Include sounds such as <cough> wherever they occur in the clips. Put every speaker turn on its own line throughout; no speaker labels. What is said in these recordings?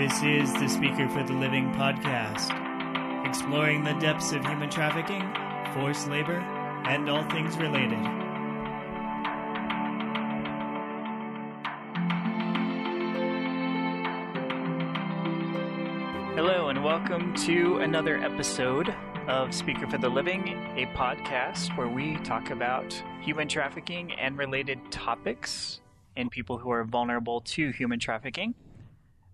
This is the Speaker for the Living podcast, exploring the depths of human trafficking, forced labor, and all things related. Hello, and welcome to another episode of Speaker for the Living, a podcast where we talk about human trafficking and related topics and people who are vulnerable to human trafficking.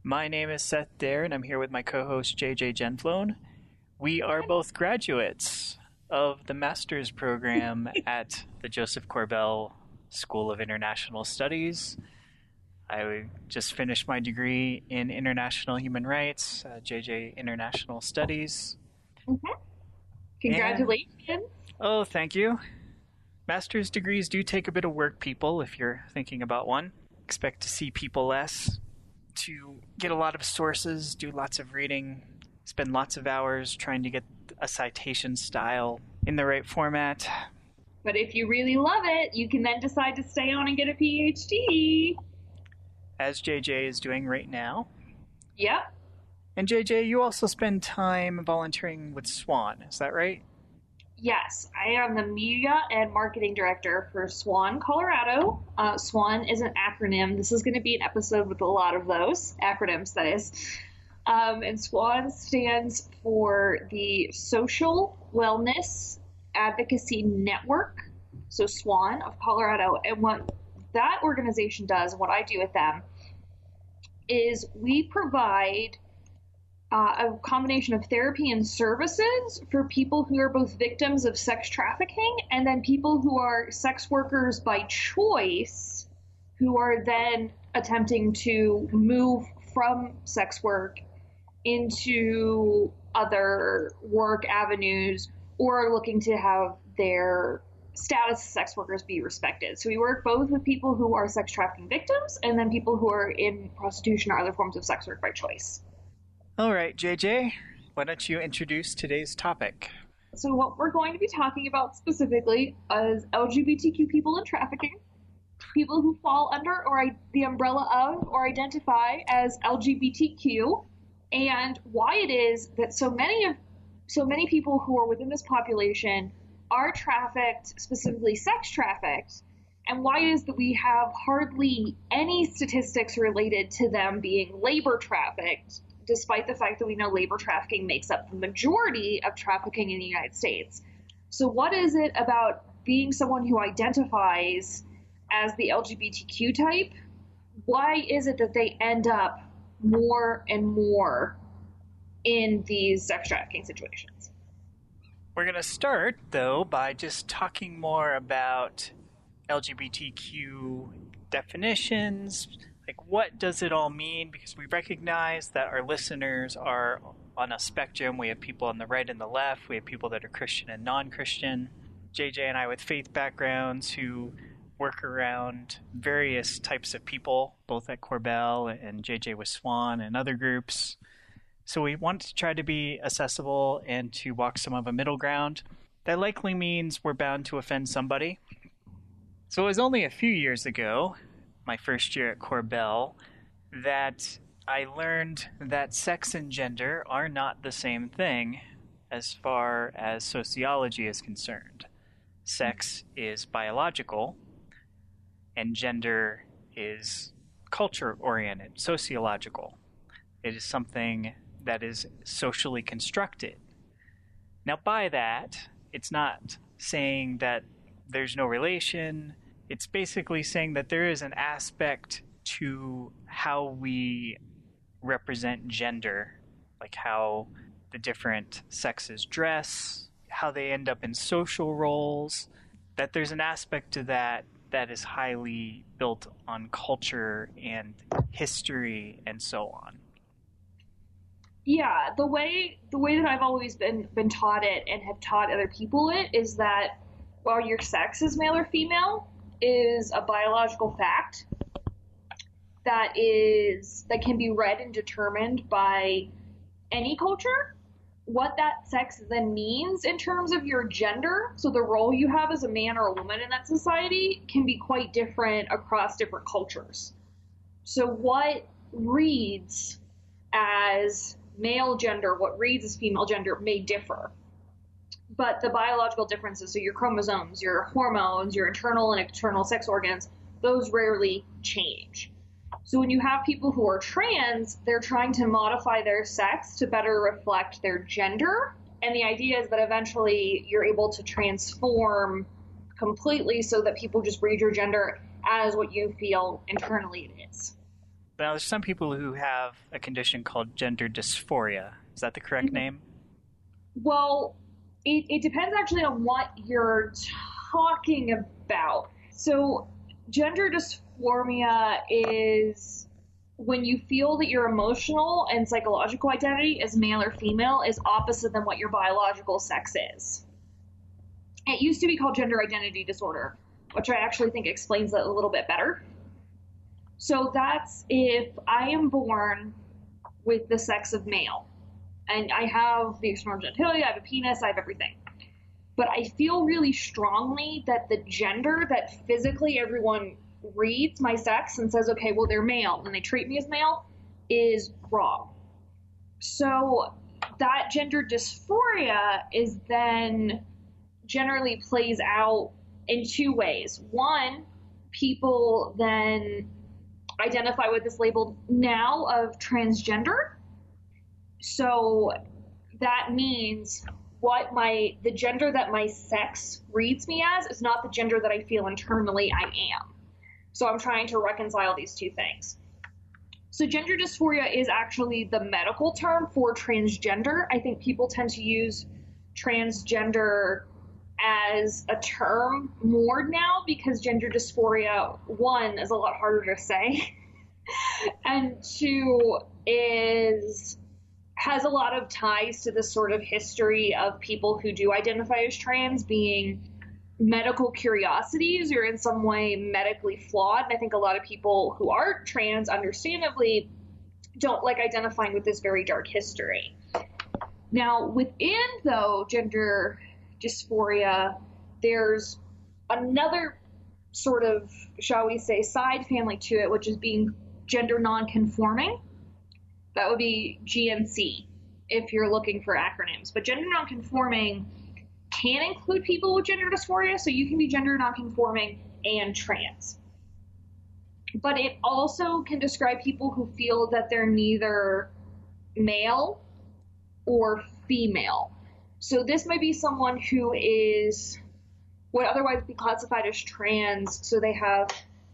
My name is Seth Daire, and I'm here with my co host JJ Janflone. We are both graduates of the master's program <laughs> at the Josef Korbel School of International Studies. I just finished my degree in international human rights, uh, JJ International Studies.
Mm-hmm. Congratulations.
And, oh, thank you. Master's degrees do take a bit of work, people, if you're thinking about one. Expect to see people less, to get a lot of sources, do lots of reading, spend lots of hours trying to get a citation style in the right format.
But if you really love it, you can then decide to stay on and get a PhD.
As JJ is doing right now.
Yep.
And JJ, you also spend time volunteering with Swan, is that right?
Yes, I am the media and marketing director for Swan, Colorado. Uh, Swan is an acronym. This is going to be an episode with a lot of those acronyms, that is. Um, and SWAN stands for the Social Wellness Advocacy Network. So, SWAN of Colorado. And what that organization does, what I do with them, is we provide uh, a combination of therapy and services for people who are both victims of sex trafficking and then people who are sex workers by choice who are then attempting to move from sex work into other work avenues or looking to have their status as sex workers be respected. So we work both with people who are sex trafficking victims and then people who are in prostitution or other forms of sex work by choice.
All right, JJ, why don't you introduce today's topic?
So, what we're going to be talking about specifically is LGBTQ people and trafficking, people who fall under or the umbrella of or identify as LGBTQ, and why it is that so many of so many people who are within this population are trafficked, specifically sex trafficked, and why it is that we have hardly any statistics related to them being labor trafficked despite the fact that we know labor trafficking makes up the majority of trafficking in the United States. So, what is it about being someone who identifies as the LGBTQ type? Why is it that they end up more and more in these sex trafficking situations?
We're going to start, though, by just talking more about LGBTQ definitions, like what does it all mean? Because we recognize that our listeners are on a spectrum. We have people on the right and the left. We have people that are christian and non-christian. Jj and i with faith backgrounds who work around various types of people both at Korbel and jj with swan and other groups. So we want to try to be accessible and to walk some of a middle ground. That likely means we're bound to offend somebody. So it was only a few years ago my first year at Korbel that I learned that sex and gender are not the same thing as far as sociology is concerned. Sex is biological, and gender is culture oriented, sociological. It is something that is socially constructed. Now, by that, it's not saying that there's no relation, it's basically saying that there is an aspect to how we represent gender, like how the different sexes dress, how they end up in social roles, that there's an aspect to that that is highly built on culture and history and so on.
Yeah, the way the way that I've always been been taught it and have taught other people it is that while your sex is male or female, is a biological fact that is that can be read and determined by any culture what that sex then means in terms of your gender so the role you have as a man or a woman in that society can be quite different across different cultures so what reads as male gender, what reads as female gender, may differ. But the biological differences, so your chromosomes, your hormones, your internal and external sex organs, those rarely change. So when you have people who are trans, they're trying to modify their sex to better reflect their gender. And the idea is that eventually you're able to transform completely so that people just read your gender as what you feel internally it is.
Now, there's some people who have a condition called gender dysphoria. Is that the correct mm-hmm. name?
Well, it, it depends actually on what you're talking about. So, gender dysphoria is when you feel that your emotional and psychological identity as male or female is opposite than what your biological sex is. It used to be called gender identity disorder, which I actually think explains it a little bit better. So that's if I am born with the sex of male and I have the external genitalia, I have a penis, I have everything. But I feel really strongly that the gender that physically everyone reads my sex and says, okay, well, they're male and they treat me as male is wrong. So that gender dysphoria is then generally plays out in two ways. One, people then identify with this label now of transgender. So that means what my the gender that my sex reads me as is not the gender that I feel internally I am. So I'm trying to reconcile these two things. So gender dysphoria is actually the medical term for transgender. I think people tend to use transgender as a term more now because gender dysphoria, one, is a lot harder to say, <laughs> and two, is has a lot of ties to the sort of history of people who do identify as trans being medical curiosities or in some way medically flawed. And I think a lot of people who are trans, understandably, don't like identifying with this very dark history. Now, within, though, gender dysphoria, there's another sort of, shall we say, side family to it, which is being gender nonconforming. That would be GNC if you're looking for acronyms. But gender nonconforming can include people with gender dysphoria, so you can be gender nonconforming and trans. But it also can describe people who feel that they're neither male or female. So this might be someone who is would otherwise be classified as trans. So they have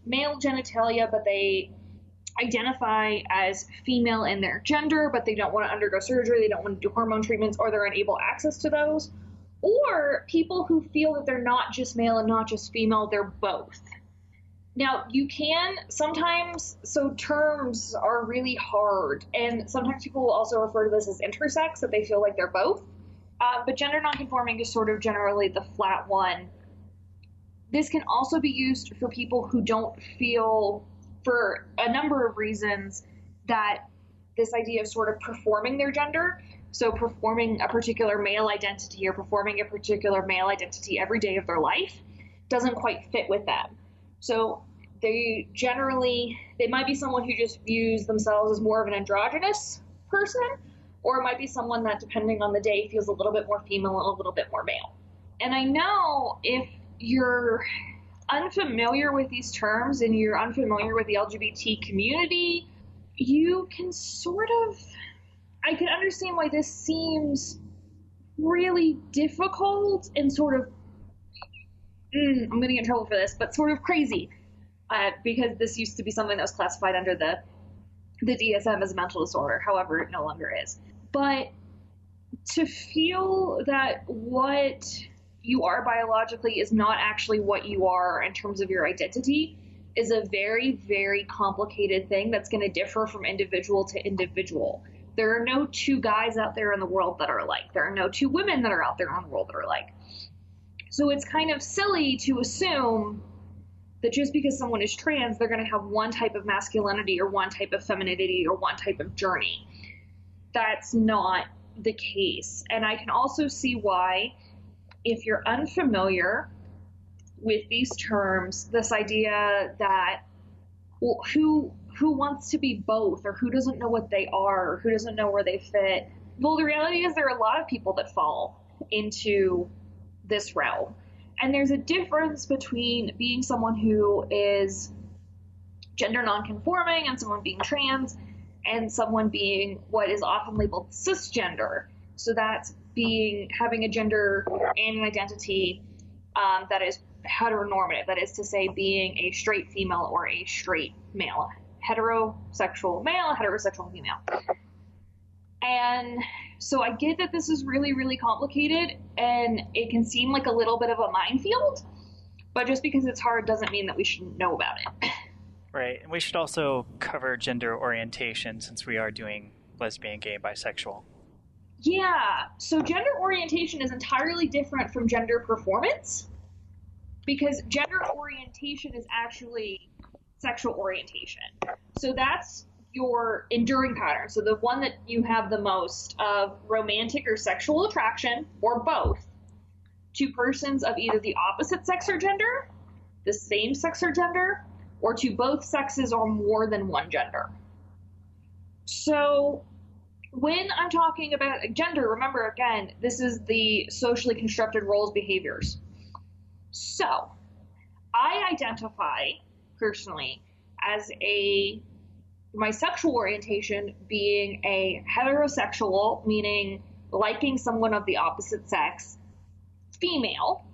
male genitalia, but they identify as female in their gender, but they don't want to undergo surgery, they don't want to do hormone treatments, or they're unable access to those. Or people who feel that they're not just male and not just female, they're both. Now, you can sometimes, so terms are really hard, and sometimes people will also refer to this as intersex, that they feel like they're both. Uh, but gender nonconforming is sort of generally the flat one. This can also be used for people who don't feel, for a number of reasons, that this idea of sort of performing their gender, so performing a particular male identity or performing a particular male identity every day of their life, doesn't quite fit with them. So they generally, they might be someone who just views themselves as more of an androgynous person or it might be someone that, depending on the day, feels a little bit more female and a little bit more male. And I know if you're unfamiliar with these terms and you're unfamiliar with the LGBT community, you can sort of. I can understand why this seems really difficult and sort of. Mm, I'm going to get in trouble for this, but sort of crazy. Uh, because this used to be something that was classified under the the DSM as a mental disorder. However, it no longer is. But to feel that what you are biologically is not actually what you are in terms of your identity is a very, very complicated thing that's going to differ from individual to individual. There are no two guys out there in the world that are alike. There are no two women that are out there in the world that are alike. So it's kind of silly to assume that just because someone is trans, they're going to have one type of masculinity or one type of femininity or one type of journey that's not the case. And I can also see why, if you're unfamiliar with these terms, this idea that well, who who wants to be both or who doesn't know what they are or who doesn't know where they fit. Well, the reality is there are a lot of people that fall into this realm. And there's a difference between being someone who is gender nonconforming and someone being trans and someone being what is often labeled cisgender. So that's being having a gender and an identity um, that is heteronormative. That is to say, being a straight female or a straight male, heterosexual male, heterosexual female. And so I get that this is really, really complicated and it can seem like a little bit of a minefield, but just because it's hard doesn't mean that we shouldn't know about it. <laughs>
Right. And we should also cover gender orientation since we are doing lesbian, gay, bisexual.
Yeah. So gender orientation is entirely different from gender performance because gender orientation is actually sexual orientation. So that's your enduring pattern. So the one that you have the most of romantic or sexual attraction or both to persons of either the opposite sex or gender, the same sex or gender, or to both sexes or more than one gender. So when I'm talking about gender, remember again, this is the socially constructed roles behaviors. So I identify personally as a my sexual orientation being a heterosexual, meaning liking someone of the opposite sex, female.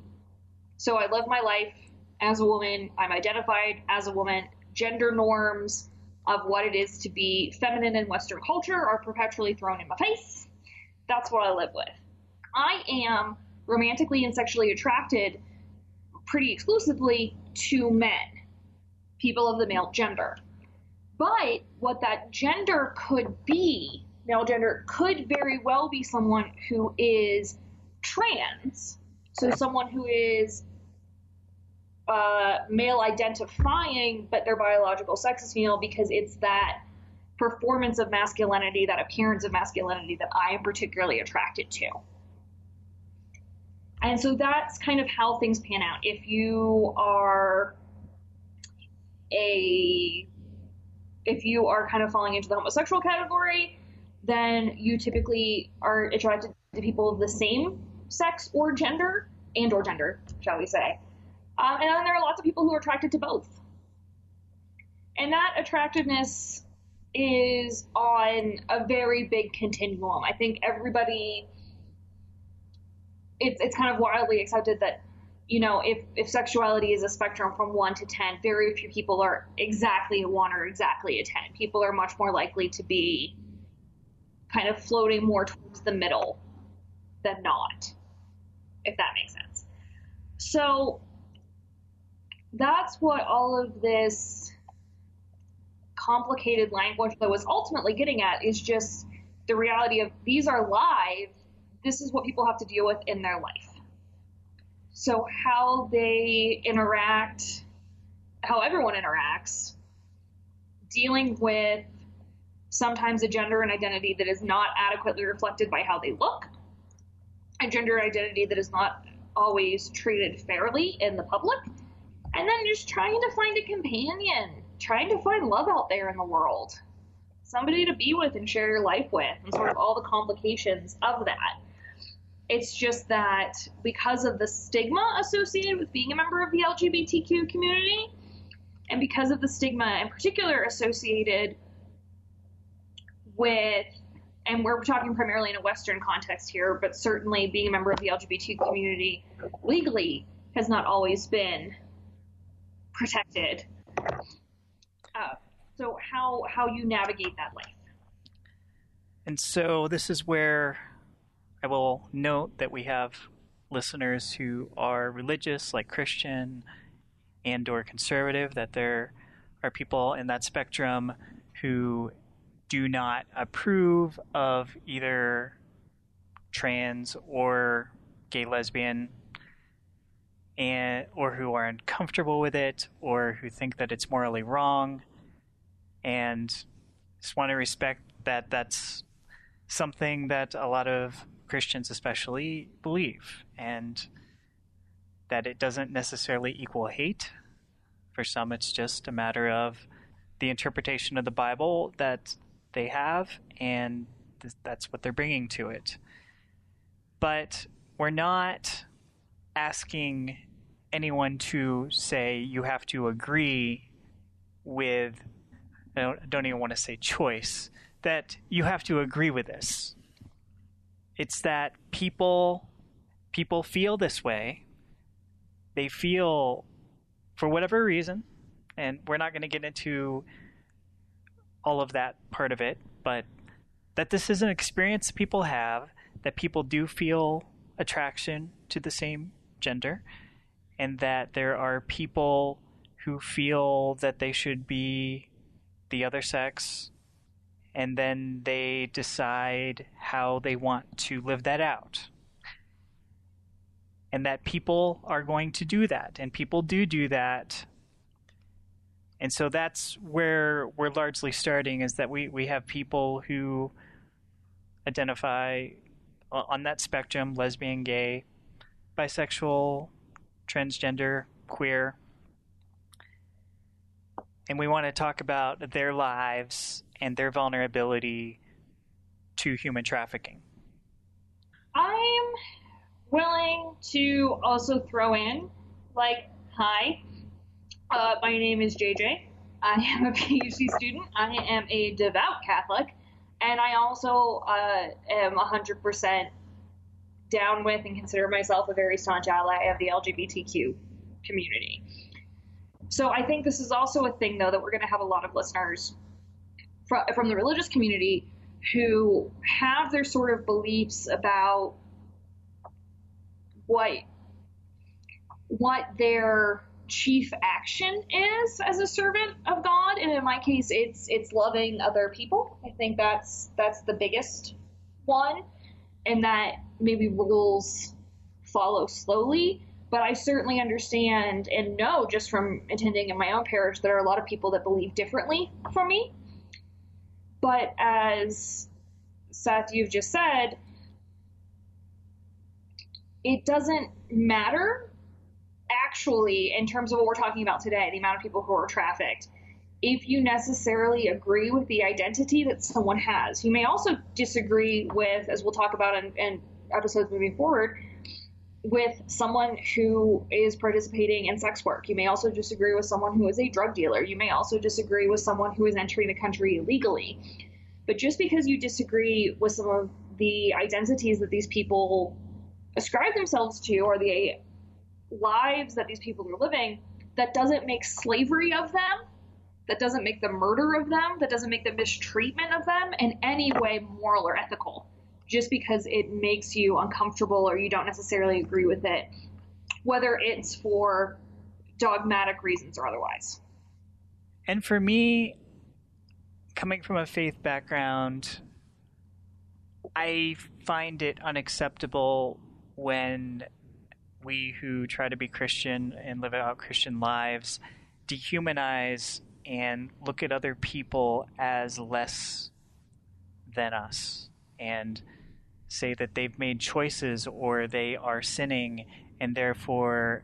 So I live my life as a woman. I'm identified as a woman. Gender norms of what it is to be feminine in Western culture are perpetually thrown in my face. That's what I live with. I am romantically and sexually attracted pretty exclusively to men, people of the male gender. But what that gender could be, male gender, could very well be someone who is trans. So someone who is uh, male identifying, but their biological sex is female because it's that performance of masculinity, that appearance of masculinity that I am particularly attracted to. And so that's kind of how things pan out. If you are a if you are kind of falling into the homosexual category, then you typically are attracted to people of the same sex or gender and or gender, shall we say. Um, and then there are lots of people who are attracted to both. And that attractiveness is on a very big continuum. I think everybody, it's, it's kind of wildly accepted that, you know, if, if sexuality is a spectrum from 1 to 10, very few people are exactly a 1 or exactly a 10. People are much more likely to be kind of floating more towards the middle than not, if that makes sense. So that's what all of this complicated language that was ultimately getting at is just the reality of these are live. This is what people have to deal with in their life. So, how they interact, how everyone interacts, dealing with sometimes a gender and identity that is not adequately reflected by how they look, a gender identity that is not always treated fairly in the public, and then just trying to find a companion, trying to find love out there in the world, somebody to be with and share your life with, and sort of all the complications of that. It's just that because of the stigma associated with being a member of the LGBTQ community, and because of the stigma in particular associated with, and we're talking primarily in a Western context here, but certainly being a member of the LGBT community legally has not always been protected. Uh, so how how you navigate that life.
And so this is where I will note that we have listeners who are religious, like Christian and or conservative, that there are people in that spectrum who do not approve of either trans or gay lesbian and or who are uncomfortable with it or who think that it's morally wrong and just want to respect that that's something that a lot of Christians especially believe and that it doesn't necessarily equal hate for some it's just a matter of the interpretation of the Bible that they have, and th- that's what they're bringing to it. But we're not asking anyone to say you have to agree with, I don't, I don't even want to say choice, that you have to agree with this. It's that people people feel this way. They feel for whatever reason, and we're not going to get into all of that part of it, but that this is an experience people have, that people do feel attraction to the same gender, and that there are people who feel that they should be the other sex, and then they decide how they want to live that out. And that people are going to do that, and people do do that and so that's where we're largely starting is that we, we have people who identify on that spectrum lesbian gay bisexual transgender queer and we want to talk about their lives and their vulnerability to human trafficking
i'm willing to also throw in like hi uh, my name is JJ. I am a <laughs> PhD student. I am a devout Catholic, and I also uh, am 100% down with and consider myself a very staunch ally of the LGBTQ community. So I think this is also a thing, though, that we're going to have a lot of listeners from, from the religious community who have their sort of beliefs about what what their chief action is as a servant of God, and in my case, it's it's loving other people. I think that's that's the biggest one, and that maybe rules follow slowly. But I certainly understand and know just from attending in my own parish there are a lot of people that believe differently from me. But as Seth, you've just said, it doesn't matter actually, in terms of what we're talking about today, the amount of people who are trafficked, if you necessarily agree with the identity that someone has, you may also disagree with, as we'll talk about in, in episodes moving forward, with someone who is participating in sex work. You may also disagree with someone who is a drug dealer. You may also disagree with someone who is entering the country illegally. But just because you disagree with some of the identities that these people ascribe themselves to or the lives that these people are living, that doesn't make slavery of them, that doesn't make the murder of them, that doesn't make the mistreatment of them in any way moral or ethical, just because it makes you uncomfortable or you don't necessarily agree with it, whether it's for dogmatic reasons or otherwise.
And for me, coming from a faith background, I find it unacceptable when we who try to be Christian and live out Christian lives dehumanize and look at other people as less than us and say that they've made choices or they are sinning and therefore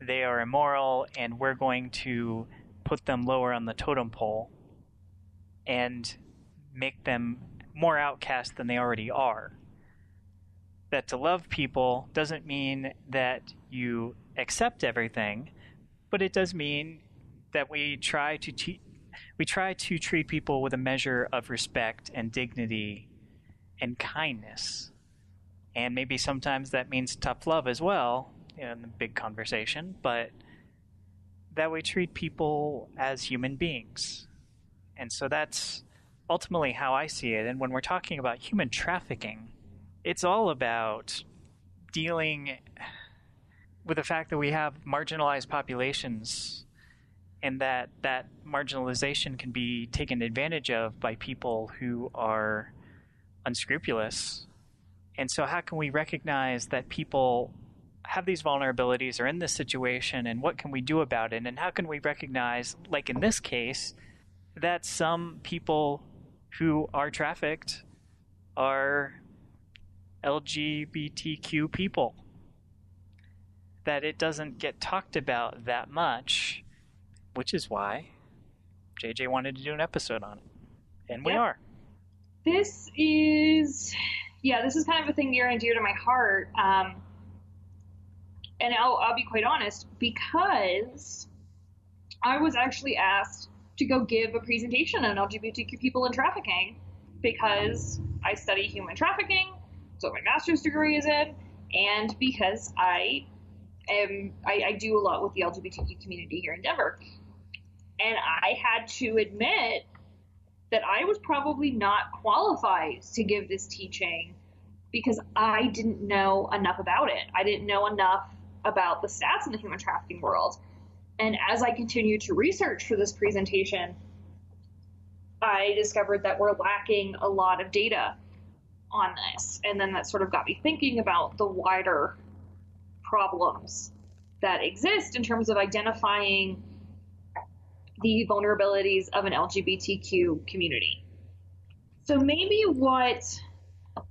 they are immoral and we're going to put them lower on the totem pole and make them more outcast than they already are. That to love people doesn't mean that you accept everything, but it does mean that we try to te- we try to treat people with a measure of respect and dignity and kindness. And maybe sometimes that means tough love as well in the big conversation, but that we treat people as human beings. And so that's ultimately how I see it. And when we're talking about human trafficking, it's all about dealing with the fact that we have marginalized populations and that that marginalization can be taken advantage of by people who are unscrupulous. And so, how can we recognize that people have these vulnerabilities or in this situation, and what can we do about it? And how can we recognize, like in this case, that some people who are trafficked are LGBTQ people. That it doesn't get talked about that much, which is why JJ wanted to do an episode on it, and we
Yep.
are.
this is yeah this is kind of a thing near and dear to my heart um, and I'll, I'll be quite honest because i was actually asked to go give a presentation on lgbtq people and trafficking because i study human trafficking so my master's degree is in and because i am i, I do a lot with the lgbtq community here in denver and i had to admit that I was probably not qualified to give this teaching because I didn't know enough about it. I didn't know enough about the stats in the human trafficking world. And as I continued to research for this presentation, I discovered that we're lacking a lot of data on this. And then that sort of got me thinking about the wider problems that exist in terms of identifying the vulnerabilities of an LGBTQ community. So maybe what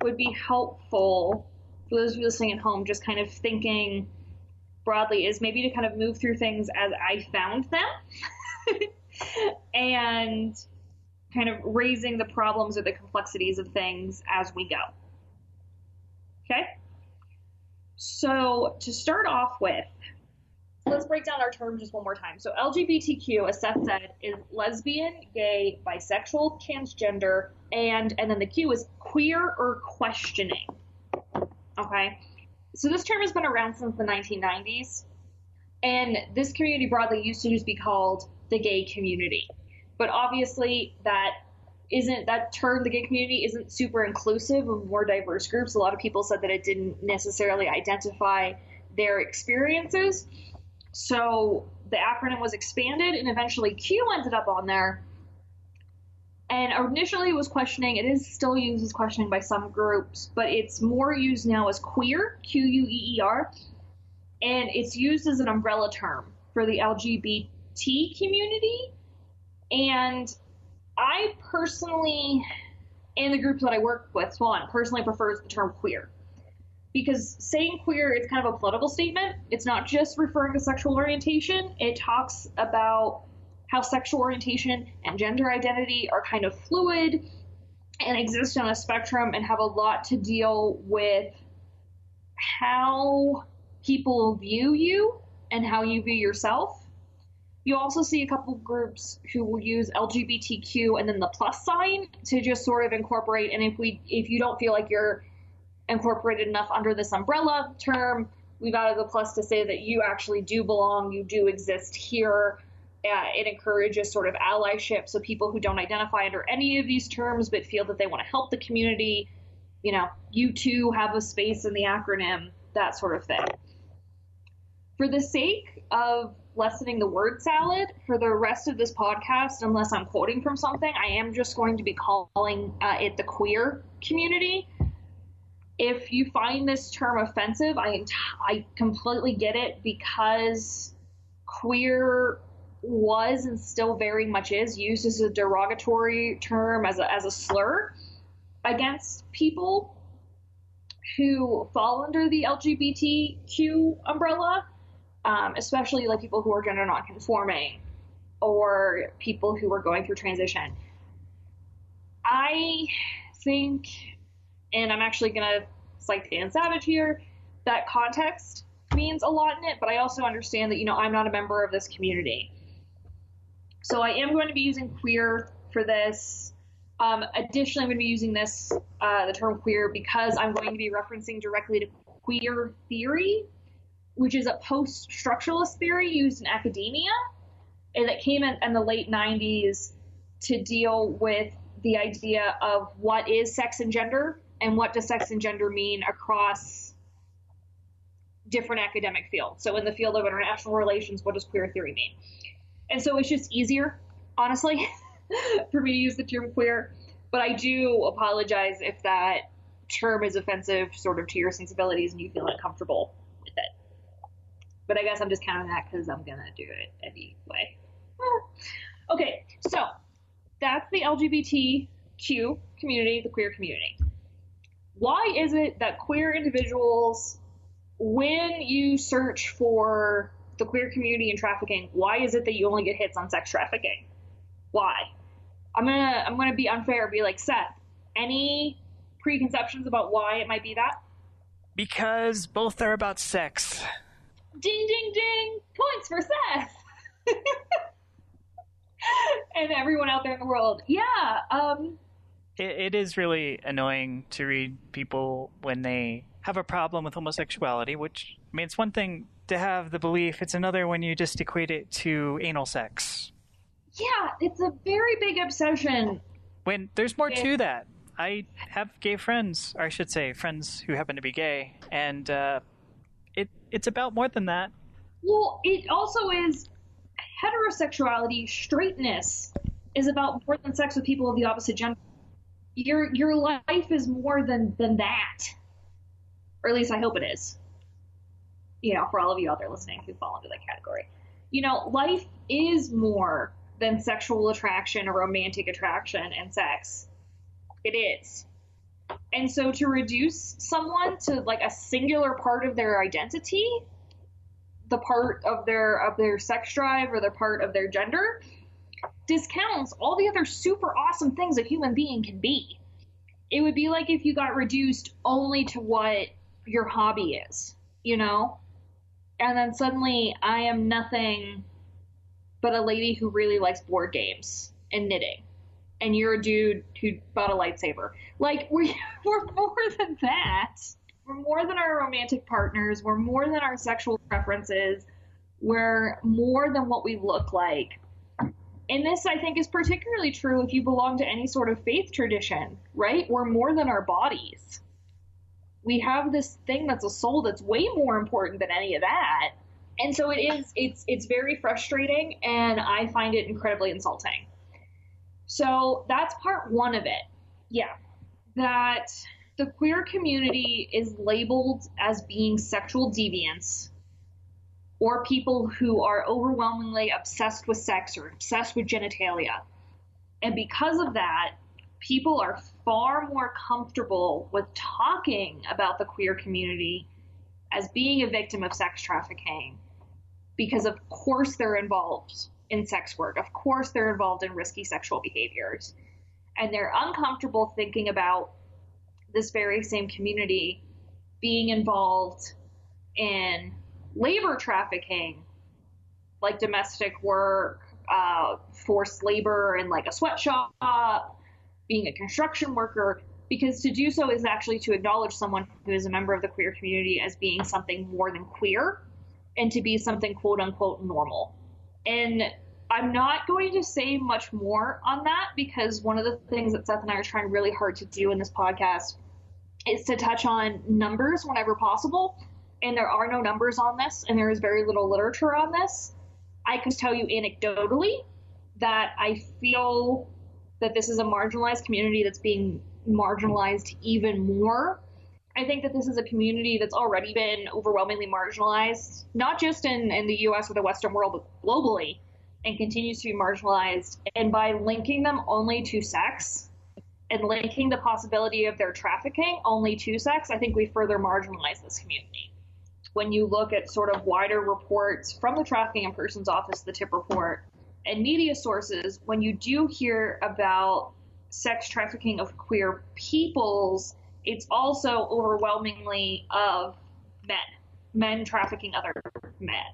would be helpful for those of you listening at home, just kind of thinking broadly, is maybe to kind of move through things as I found them <laughs> and kind of raising the problems or the complexities of things as we go. Okay? So to start off with, let's break down our terms just one more time. So LGBTQ, as Seth said, is lesbian, gay, bisexual, transgender, and and then the Q is queer or questioning. Okay. So this term has been around since the 1990s, and this community broadly used to just be called the gay community. But obviously that isn't that term the gay community isn't super inclusive of more diverse groups. A lot of people said that it didn't necessarily identify their experiences. So the acronym was expanded, and eventually Q ended up on there. And initially it was questioning, it is still used as questioning by some groups, but it's more used now as queer, Q U E E R, and it's used as an umbrella term for the LGBT community. And I personally, and the groups that I work with, Swan, personally prefers the term queer because saying queer is kind of a political statement. It's not just referring to sexual orientation, it talks about how sexual orientation and gender identity are kind of fluid and exist on a spectrum and have a lot to deal with how people view you and how you view yourself. You also see a couple groups who will use LGBTQ and then the plus sign to just sort of incorporate. And if we, if you don't feel like you're incorporated enough under this umbrella term. We've added the plus to say that you actually do belong, you do exist here. Uh, it encourages sort of allyship, so people who don't identify under any of these terms but feel that they want to help the community, you know, you too have a space in the acronym, that sort of thing. For the sake of lessening the word salad, for the rest of this podcast, unless I'm quoting from something, I am just going to be calling uh, it the queer community if you find this term offensive, I I completely get it because queer was and still very much is used as a derogatory term as a as a slur against people who fall under the LGBTQ umbrella, um, especially like people who are gender nonconforming or people who are going through transition. I think and I'm actually going to cite Dan Savage here, that context means a lot in it, but I also understand that, you know, I'm not a member of this community. So I am going to be using queer for this. Um, additionally, I'm going to be using this, uh, the term queer, because I'm going to be referencing directly to queer theory, which is a post structuralist theory used in academia, and that came in, in the late 90s to deal with the idea of what is sex and gender and what does sex and gender mean across different academic fields. So in the field of international relations, what does queer theory mean? And so it's just easier, honestly, <laughs> for me to use the term queer. But I do apologize if that term is offensive sort of to your sensibilities and you feel uncomfortable with it. But I guess I'm just counting that because I'm going to do it anyway. <laughs> Okay, so that's the LGBTQ community, the queer community why is it that queer individuals, when you search for the queer community and trafficking, why is it that you only get hits on sex trafficking? Why? I'm gonna I'm gonna be unfair. Be like Seth. Any preconceptions about why it might be that?
Because both are about sex.
Ding ding ding! Points for Seth. <laughs> and everyone out there in the world. Yeah. Um.
It, it is really annoying to read people when they have a problem with homosexuality. Which I mean, it's one thing to have the belief; it's another when you just equate it to anal sex.
Yeah, it's a very big obsession.
When there's more to that. I have gay friends, or I should say, friends who happen to be gay, and uh, it it's about more than that.
Well, it also is heterosexuality, straightness is about more than sex with people of the opposite gender. Your your life is more than than that, or at least I hope it is. You know, for all of you out there listening who fall into that category, you know, life is more than sexual attraction or romantic attraction and sex. It is. And so to reduce someone to like a singular part of their identity the part of their of their sex drive or the part of their gender discounts all the other super awesome things a human being can be. It would be like if you got reduced only to what your hobby is, you know? And then suddenly I am nothing but a lady who really likes board games and knitting. And you're a dude who bought a lightsaber. Like <laughs> we we're more than that we're more than our romantic partners we're more than our sexual preferences we're more than what we look like and this i think is particularly true if you belong to any sort of faith tradition right? We're more than our bodies. We have this thing that's a soul that's way more important than any of that. And so it is it's it's very frustrating and i find it incredibly insulting. So that's part one of it. Yeah. That the queer community is labeled as being sexual deviants or people who are overwhelmingly obsessed with sex or obsessed with genitalia. And because of that, people are far more comfortable with talking about the queer community as being a victim of sex trafficking because, of course, they're involved in sex work. Of course, they're involved in risky sexual behaviors. And they're uncomfortable thinking about this very same community being involved in labor trafficking, like domestic work, uh, forced labor in like a sweatshop, being a construction worker, because to do so is actually to acknowledge someone who is a member of the queer community as being something more than queer and to be something quote unquote normal. And I'm not going to say much more on that because one of the things that Seth and I are trying really hard to do in this podcast is to touch on numbers whenever possible. And there are no numbers on this, and there is very little literature on this. I can tell you anecdotally that I feel that this is a marginalized community that's being marginalized even more. I think that this is a community that's already been overwhelmingly marginalized, not just in, in the US or the Western world, but globally, and continues to be marginalized. And by linking them only to sex, and linking the possibility of their trafficking only to sex, I think we further marginalize this community. When you look at sort of wider reports from the Trafficking in Persons Office, the TIP report, and media sources, when you do hear about sex trafficking of queer peoples, it's also overwhelmingly of men, men trafficking other men,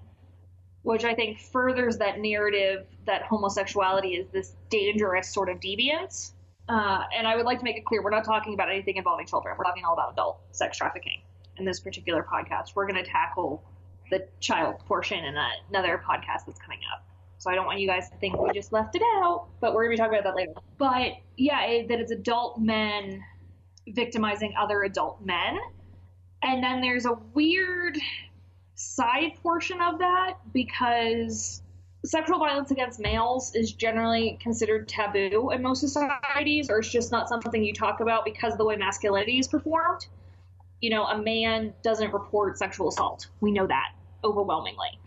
which I think furthers that narrative that homosexuality is this dangerous sort of deviance uh, and I would like to make it clear we're not talking about anything involving children. We're talking all about adult sex trafficking in this particular podcast. We're going to tackle the child portion in another podcast that's coming up. So I don't want you guys to think we just left it out, but we're going to be talking about that later. But yeah, it, that it's adult men victimizing other adult men. And then there's a weird side portion of that because sexual violence against males is generally considered taboo in most societies, or it's just not something you talk about because of the way masculinity is performed. You know, a man doesn't report sexual assault. We know that overwhelmingly,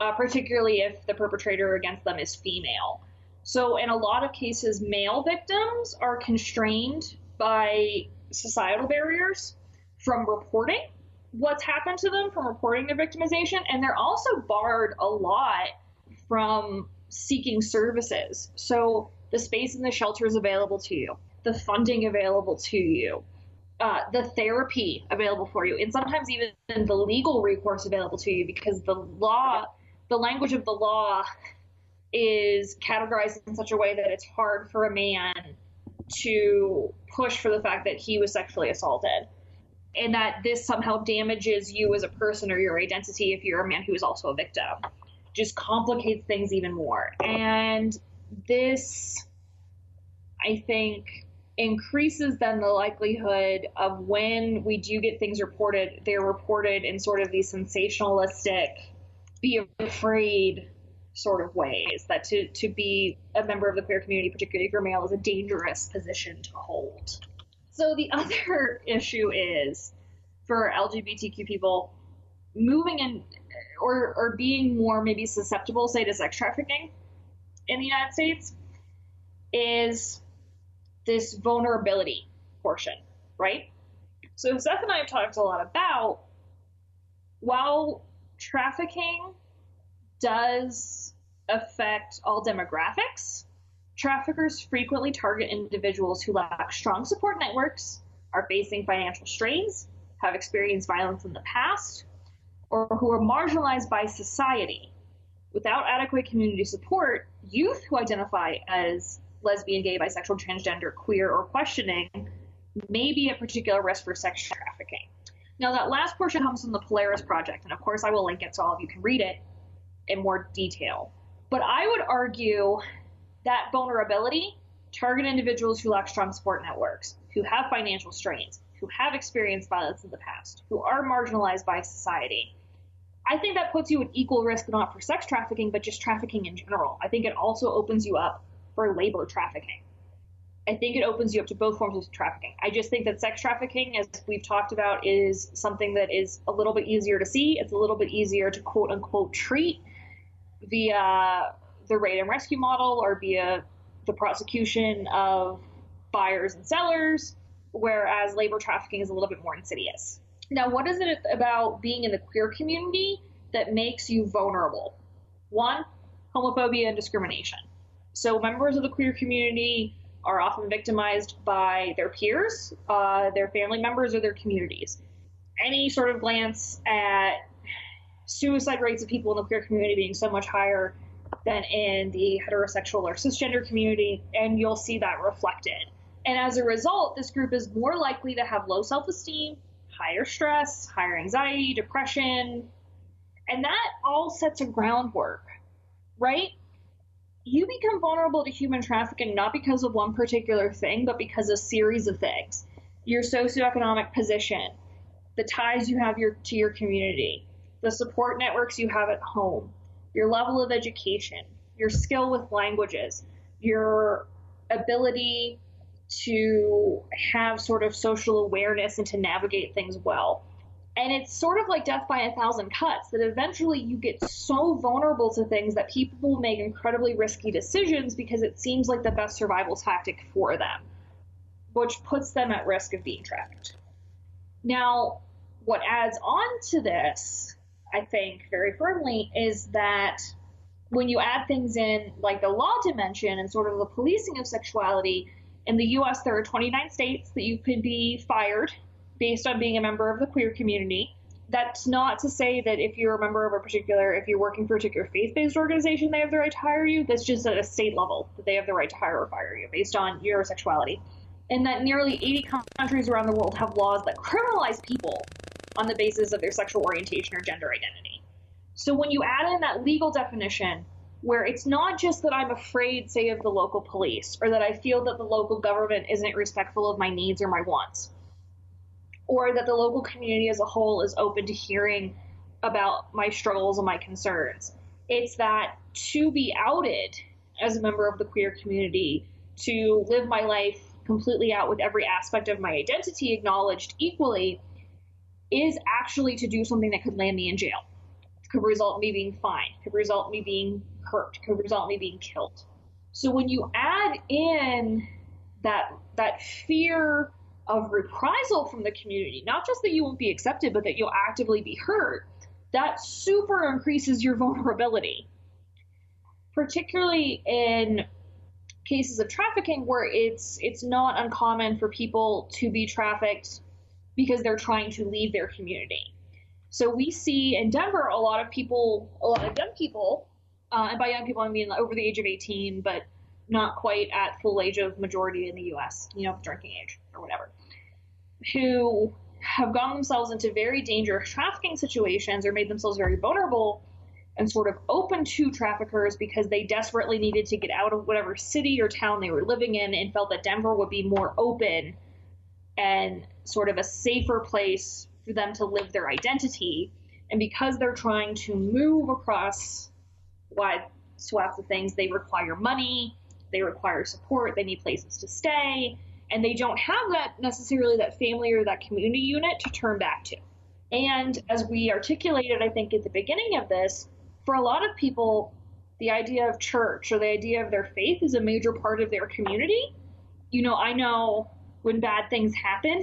uh, particularly if the perpetrator against them is female. So, in a lot of cases, male victims are constrained by societal barriers from reporting what's happened to them from reporting their victimization, and they're also barred a lot from seeking services. So the space in the shelter is available to you, the funding available to you, uh, the therapy available for you, and sometimes even the legal recourse available to you because the law, the language of the law is categorized in such a way that it's hard for a man to push for the fact that he was sexually assaulted and that this somehow damages you as a person or your identity if you're a man who is also a victim. Just complicates things even more. And this i think increases then the likelihood of when we do get things reported they're reported in sort of these sensationalistic be afraid sort of ways that to, to be a member of the queer community particularly if you're male is a dangerous position to hold. So the <laughs> other issue is for LGBTQ people moving in or or being more maybe susceptible, say, to sex trafficking in the United States is this vulnerability portion, right? So Seth and I have talked a lot about while trafficking does affect all demographics, Traffickers frequently target individuals who lack strong support networks, are facing financial strains, have experienced violence in the past, or who are marginalized by society. Without adequate community support, youth who identify as lesbian, gay, bisexual, transgender, queer, or questioning may be at particular risk for sex trafficking. Now, that last portion comes from the Polaris Project, and of course, I will link it so all of you can read it in more detail. But I would argue that vulnerability target individuals who lack strong support networks, who have financial strains, who have experienced violence in the past, who are marginalized by society. I think that puts you at equal risk not for sex trafficking, but just trafficking in general. I think it also opens you up for labor trafficking. I think it opens you up to both forms of trafficking. I just think that sex trafficking, as we've talked about, is something that is a little bit easier to see. It's a little bit easier to quote unquote treat via the raid and rescue model or via the prosecution of buyers and sellers, whereas labor trafficking is a little bit more insidious. Now, what is it about being in the queer community that makes you vulnerable? One, homophobia and discrimination. So, members of the queer community are often victimized by their peers, uh, their family members, or their communities. Any sort of glance at suicide rates of people in the queer community being so much higher than in the heterosexual or cisgender community, and you'll see that reflected. And as a result, this group is more likely to have low self esteem, higher stress, higher anxiety, depression, and that all sets a groundwork, right? You become vulnerable to human trafficking not because of one particular thing, but because of a series of things. Your socioeconomic position, the ties you have your, to your community, the support networks you have at home, your level of education, your skill with languages, your ability to have sort of social awareness and to navigate things well. And it's sort of like death by a thousand cuts that eventually you get so vulnerable to things that people will make incredibly risky decisions because it seems like the best survival tactic for them, which puts them at risk of being trafficked. Now, what adds on to this I think, very firmly is that when you add things in like the law dimension and sort of the policing of sexuality, in the US, there are 29 states that you could be fired based on being a member of the queer community. That's not to say that if you're a member of a particular, if you're working for a particular faith based organization, they have the right to hire you. That's just at a state level that they have the right to hire or fire you based on your sexuality. And that nearly 80 countries around the world have laws that criminalize people on the basis of their sexual orientation or gender identity. So when you add in that legal definition, where it's not just that I'm afraid, say, of the local police, or that I feel that the local government isn't respectful of my needs or my wants, or that the local community as a whole is open to hearing about my struggles and my concerns. It's that to be outed as a member of the queer community, to live my life completely out with every aspect of my identity acknowledged equally, is actually to do something that could land me in jail, could result me being fined, could result me being hurt, could result me being killed. So when you add in that that fear of reprisal from the community, not just that you won't be accepted, but that you'll actively be hurt, that super increases your <laughs> vulnerability. particularly in cases of trafficking where it's it's not uncommon for people to be trafficked because they're trying to leave their community. So we see in Denver a lot of people, a lot of young people, uh, and by young people I mean over the age of 18, but not quite at full age of majority in the U.S. You know, drinking age or whatever, who have gotten themselves into very dangerous trafficking situations or made themselves very vulnerable and sort of open to traffickers because they desperately needed to get out of whatever city or town they were living in and felt that Denver would be more open and sort of a safer place for them to live their identity. And because they're trying to move across wide swaths of things, they require money, they require support, they need places to stay, and they don't have that necessarily that family or that community unit to turn back to. And as we articulated, I think, at the beginning of this, for a lot of people, the idea of church or the idea of their faith is a major part of their community. You know, I know when bad things happen,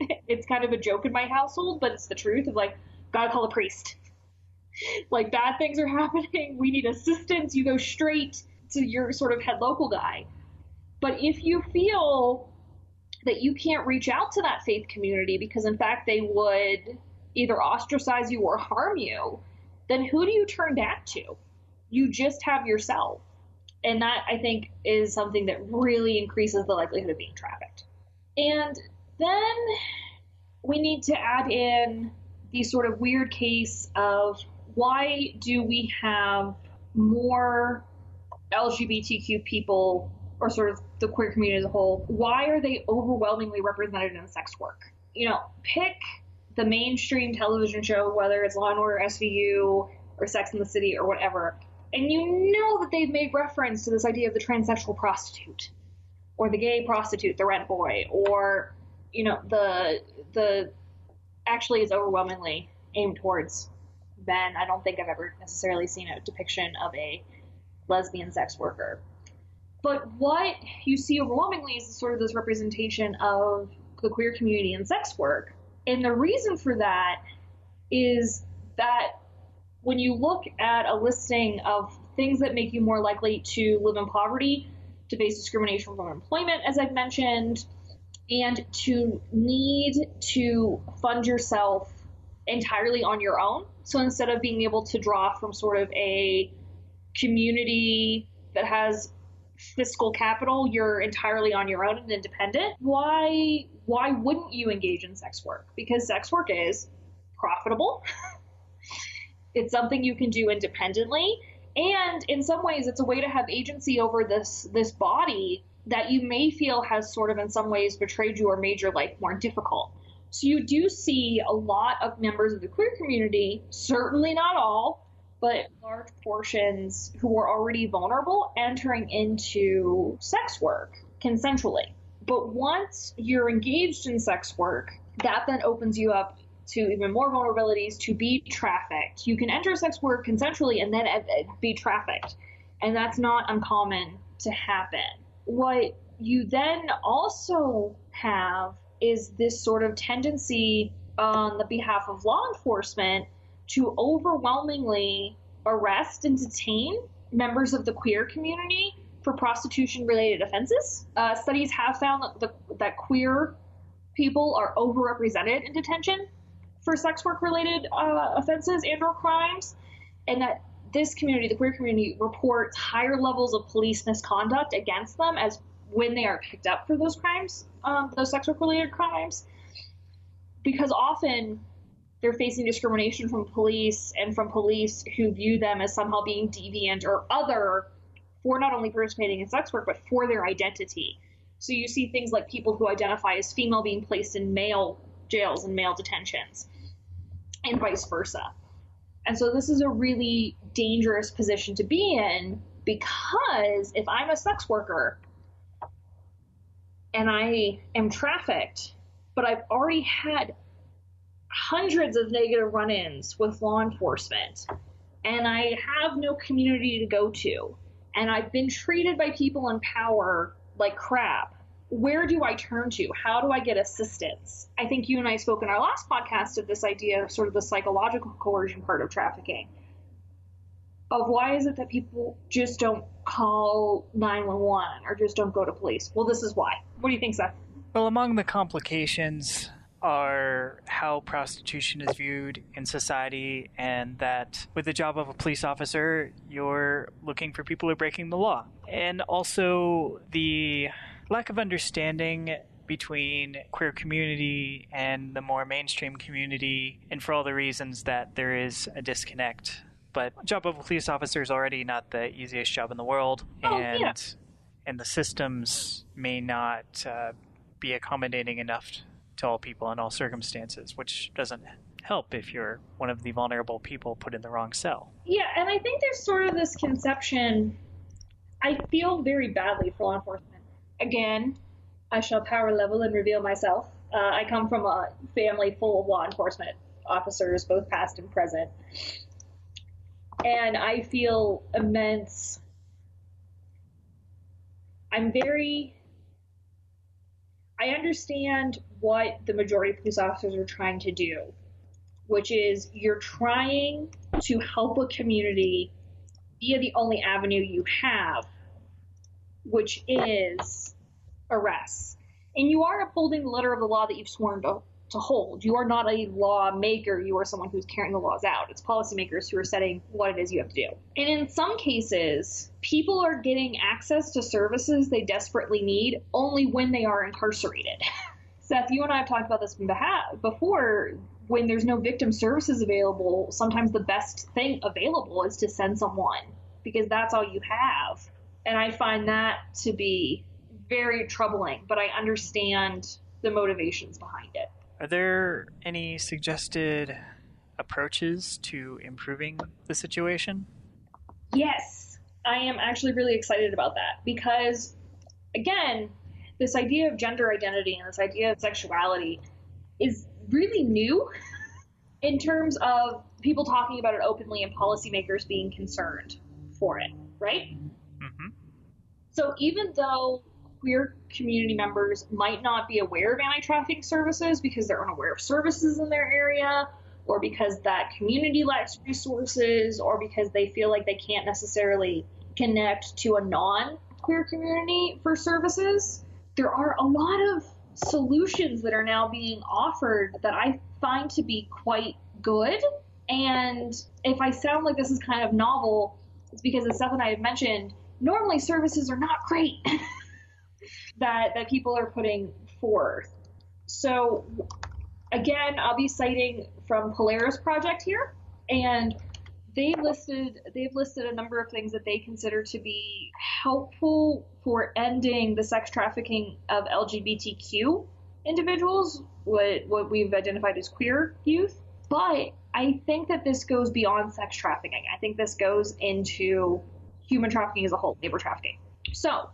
<laughs> it's kind of a joke in my household, but it's the truth of like, gotta call a priest. <laughs> like, bad things are happening, we need assistance, you go straight to your sort of head local guy. But if you feel that you can't reach out to that faith community because, in fact, they would either ostracize you or harm you, then who do you turn back to? You just have yourself. And that, I think, is something that really increases the likelihood of being trafficked. And then we need to add in the sort of weird case of why do we have more LGBTQ people, or sort of the queer community as a whole, why are they overwhelmingly represented in sex work? You know, pick the mainstream television show, whether it's Law and Order SVU or Sex in the City or whatever, and you know that they've made reference to this idea of the transsexual prostitute or the gay prostitute, the rent boy, or you know the the actually is overwhelmingly aimed towards men. I don't think I've ever necessarily seen a depiction of a lesbian sex worker. But what you see overwhelmingly is sort of this representation of the queer community in sex work and the reason for that is that when you look at a listing of things that make you more likely to live in poverty, to face discrimination from employment, as I've mentioned, and to need to fund yourself entirely on your own. So instead of being able to draw from sort of a community that has fiscal capital, you're entirely on your own and independent. Why why wouldn't you engage in sex work? Because sex work is profitable. <laughs> it's something you can do independently, and in some ways it's a way to have agency over this this body that you may feel has sort of in some ways betrayed you or made your life more difficult. So you do see a lot of members of the queer community, certainly not all, but large portions who are already vulnerable entering into sex work consensually. But once you're engaged in sex work, that then opens you up to even more vulnerabilities to be trafficked. You can enter sex work consensually and then uh, uh, be trafficked. And that's not uncommon to happen. What you then also have is this sort of tendency on the behalf of law enforcement to overwhelmingly arrest and detain members of the queer community for prostitution related offenses. Uh, studies have found that, the, that queer people are overrepresented in detention for sex work related uh, offenses and or crimes and that this community the queer community reports higher levels of police misconduct against them as when they are picked up for those crimes um, those sex work related crimes because often they're facing discrimination from police and from police who view them as somehow being deviant or other for not only participating in sex work but for their identity. So you see things like people who identify as female being placed in male jails and male detentions, and vice versa. And so this is a really dangerous position to be in because if I'm a sex worker and I am trafficked, but I've already had hundreds of negative run ins with law enforcement, and I have no community to go to, and I've been treated by people in power like crap. Where do I turn to? How do I get assistance? I think you and I spoke in our last podcast of this idea of sort of the psychological coercion part of trafficking. of why is it that people just don't call 911 or just don't go to police? Well, this is why. What do you think, Seth?
Well, among the complications are how prostitution is viewed in society, and that with the job of a police officer, you're looking for people who are breaking the law. And also the lack of understanding between queer community and the more mainstream community, and for all the reasons that there is a disconnect. But job of a police officer is already not the easiest job in the world,
Oh,
and
yeah.
and the systems may not uh, be accommodating enough to all people in all circumstances, which doesn't help if you're one of the vulnerable people put in the wrong cell.
Yeah, and I think there's sort of this conception. I feel very badly for law enforcement. Again, I shall power level and reveal myself. Uh, I come from a family full of law enforcement officers, both past and present. And I feel immense. I'm very. I understand what the majority of police officers are trying to do, which is you're trying to help a community via the only avenue you have, which is arrests. And you are upholding the letter of the law that you've sworn to, to hold. You are not a lawmaker, you are someone who's carrying the laws out. It's policymakers who are setting what it is you have to do. And in some cases, people are getting access to services they desperately need only when they are incarcerated. <laughs> Seth, you and I have talked about this before. When there's no victim services available, sometimes the best thing available is to send someone because that's all you have. And I find that to be very troubling, but I understand the motivations behind it.
Are there any suggested approaches to improving the situation?
Yes, I am actually really excited about that because, again, this idea of gender identity and this idea of sexuality is really new <laughs> in terms of people talking about it openly and policymakers being concerned for it, right?
hmm
So even though queer community members might not be aware of anti-trafficking services because they're unaware of services in their area or because that community lacks resources or because they feel like they can't necessarily connect to a non-queer community for services there are a lot of solutions that are now being offered that I find to be quite good and if I sound like this is kind of novel it's because as Seth and I have mentioned normally services are not great <laughs> that that people are putting forth. So again, I'll be citing from Polaris Project here, and they listed they've listed a number of things that they consider to be helpful for ending the sex trafficking of LGBTQ individuals, what what we've identified as queer youth. But I think that this goes beyond sex trafficking. I think this goes into human trafficking as a whole, labor trafficking. So,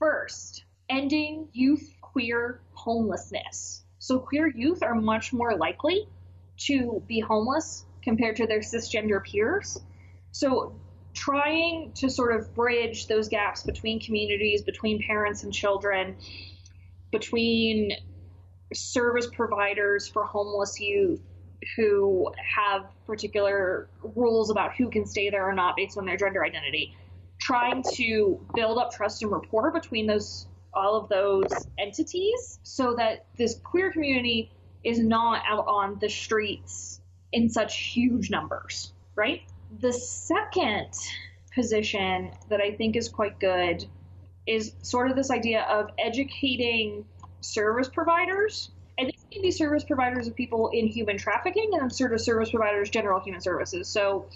first, ending youth queer homelessness. So, queer youth are much more likely to be homeless compared to their cisgender peers. So, trying to sort of bridge those gaps between communities, between parents and children, between service providers for homeless youth who have particular rules about who can stay there or not based on their gender identity trying to build up trust and rapport between those all of those entities so that this queer community is not out on the streets in such huge numbers right? The second position that i think is quite good is sort of this idea of educating service providers. And these can be service providers of people in human trafficking and sort of service providers general human services. So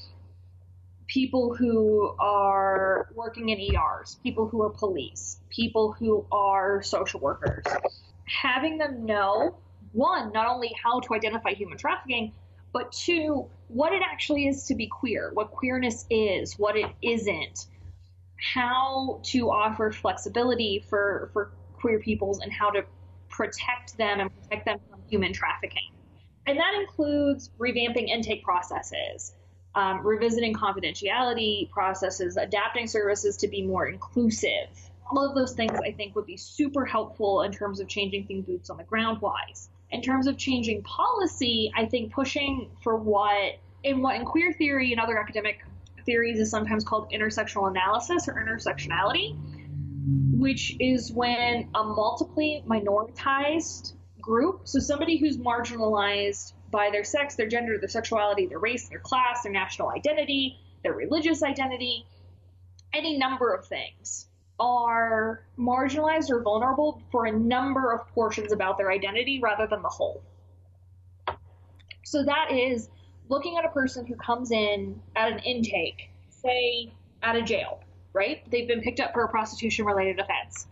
people who are working in ERs, people who are police, people who are social workers, having them know one, not only how to identify human trafficking, but two, what it actually is to be queer, what queerness is, what it isn't, how to offer flexibility for, for queer peoples, and how to protect them and protect them from human trafficking. And that includes revamping intake processes, um, revisiting confidentiality processes, adapting services to be more inclusive. All of those things I think would be super helpful in terms of changing things boots on the ground wise. In terms of changing policy, I think pushing for what in what in queer theory and other academic theories is sometimes called intersectional analysis or intersectionality, which is when a multiply minoritized group, so somebody who's marginalized by their sex, their gender, their sexuality, their race, their class, their national identity, their religious identity, any number of things, are marginalized or vulnerable for a number of portions about their identity rather than the whole. So that is looking at a person who comes in at an intake, say at a jail, right? They've been picked up for a prostitution related offense.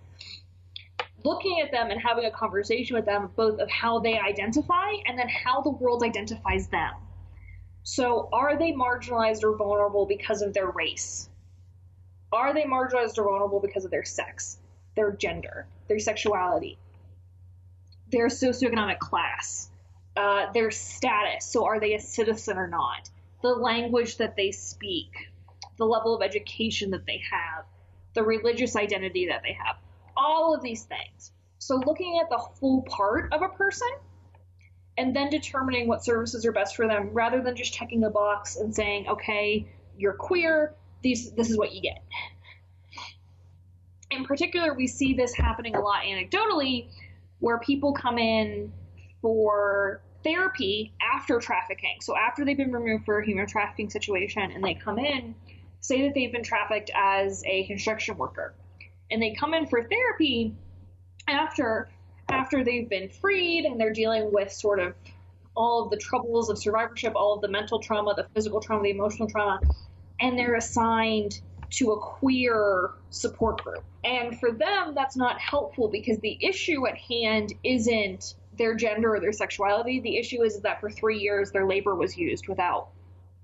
Looking at them and having a conversation with them both of how they identify and then how the world identifies them. So, are they marginalized or vulnerable because of their race? Are they marginalized or vulnerable because of their sex, their gender, their sexuality, their socioeconomic class, uh, their status? So, are they a citizen or not? The language that they speak, the level of education that they have, the religious identity that they have, all of these things. So, looking at the full part of a person and then determining what services are best for them rather than just checking a box and saying, okay, you're queer, these, this is what you get. In particular, we see this happening a lot anecdotally where people come in for therapy after trafficking. So, after they've been removed for a human trafficking situation and they come in, say that they've been trafficked as a construction worker, and they come in for therapy after after they've been freed and they're dealing with sort of all of the troubles of survivorship, all of the mental trauma, the physical trauma, the emotional trauma, and they're assigned to a queer support group. And for them, that's not helpful because the issue at hand isn't their gender or their sexuality. The issue is that for three years, their labor was used without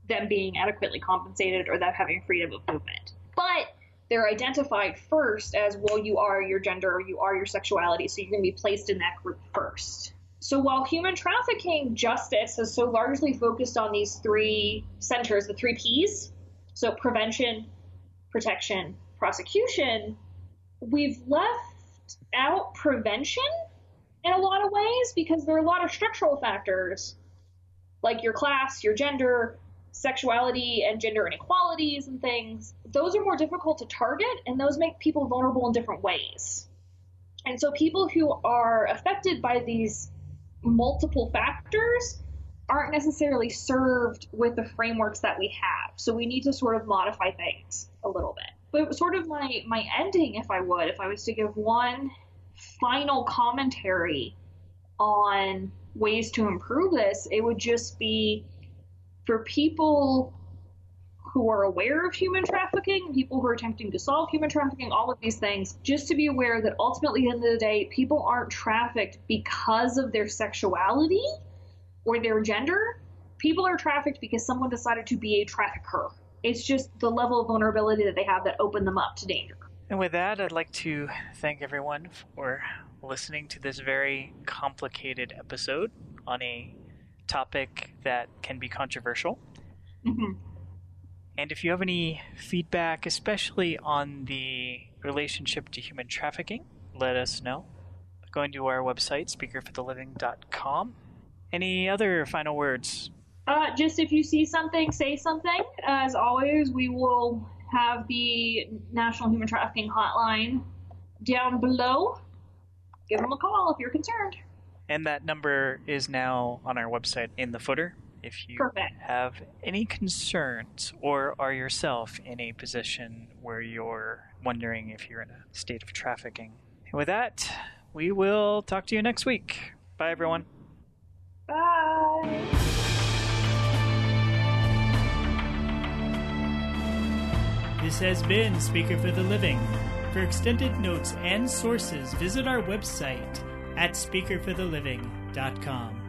them being adequately compensated or them having freedom of movement. But they're identified first as, well, you are your gender or you are your sexuality, so you're going to be placed in that group first. So while human trafficking justice has so largely focused on these three centers, the three P's, so prevention, protection, prosecution, we've left out prevention in a lot of ways because there are a lot of structural factors like your class, your gender, sexuality and gender inequalities and things, those are more difficult to target and those make people vulnerable in different ways. And so people who are affected by these multiple factors aren't necessarily served with the frameworks that we have. So we need to sort of modify things a little bit. But sort of my my ending if I would, if I was to give one final commentary on ways to improve this, it would just be for people who are aware of human trafficking, people who are attempting to solve human trafficking, all of these things, just to be aware that ultimately, at the end of the day, people aren't trafficked because of their sexuality or their gender. People are trafficked because someone decided to be a trafficker. It's just the level of vulnerability that they have that opened them up to danger.
And with that, I'd like to thank everyone for listening to this very complicated episode on a topic that can be controversial.
Mm-hmm.
And if you have any feedback, especially on the relationship to human trafficking, let us know. Going to our website, speakerfortheliving.com. Any other final words?
Uh, just if you see something, say something. As always, we will have the National Human Trafficking Hotline down below. Give them a call if you're concerned.
And that number is now on our website in the footer. If you
Perfect.
have any concerns or are yourself in a position where you're wondering if you're in a state of trafficking. And with that, we will talk to you next week. Bye, everyone.
Bye.
This has been Speaker for the Living. For extended notes and sources, visit our website at speakerfortheliving.com.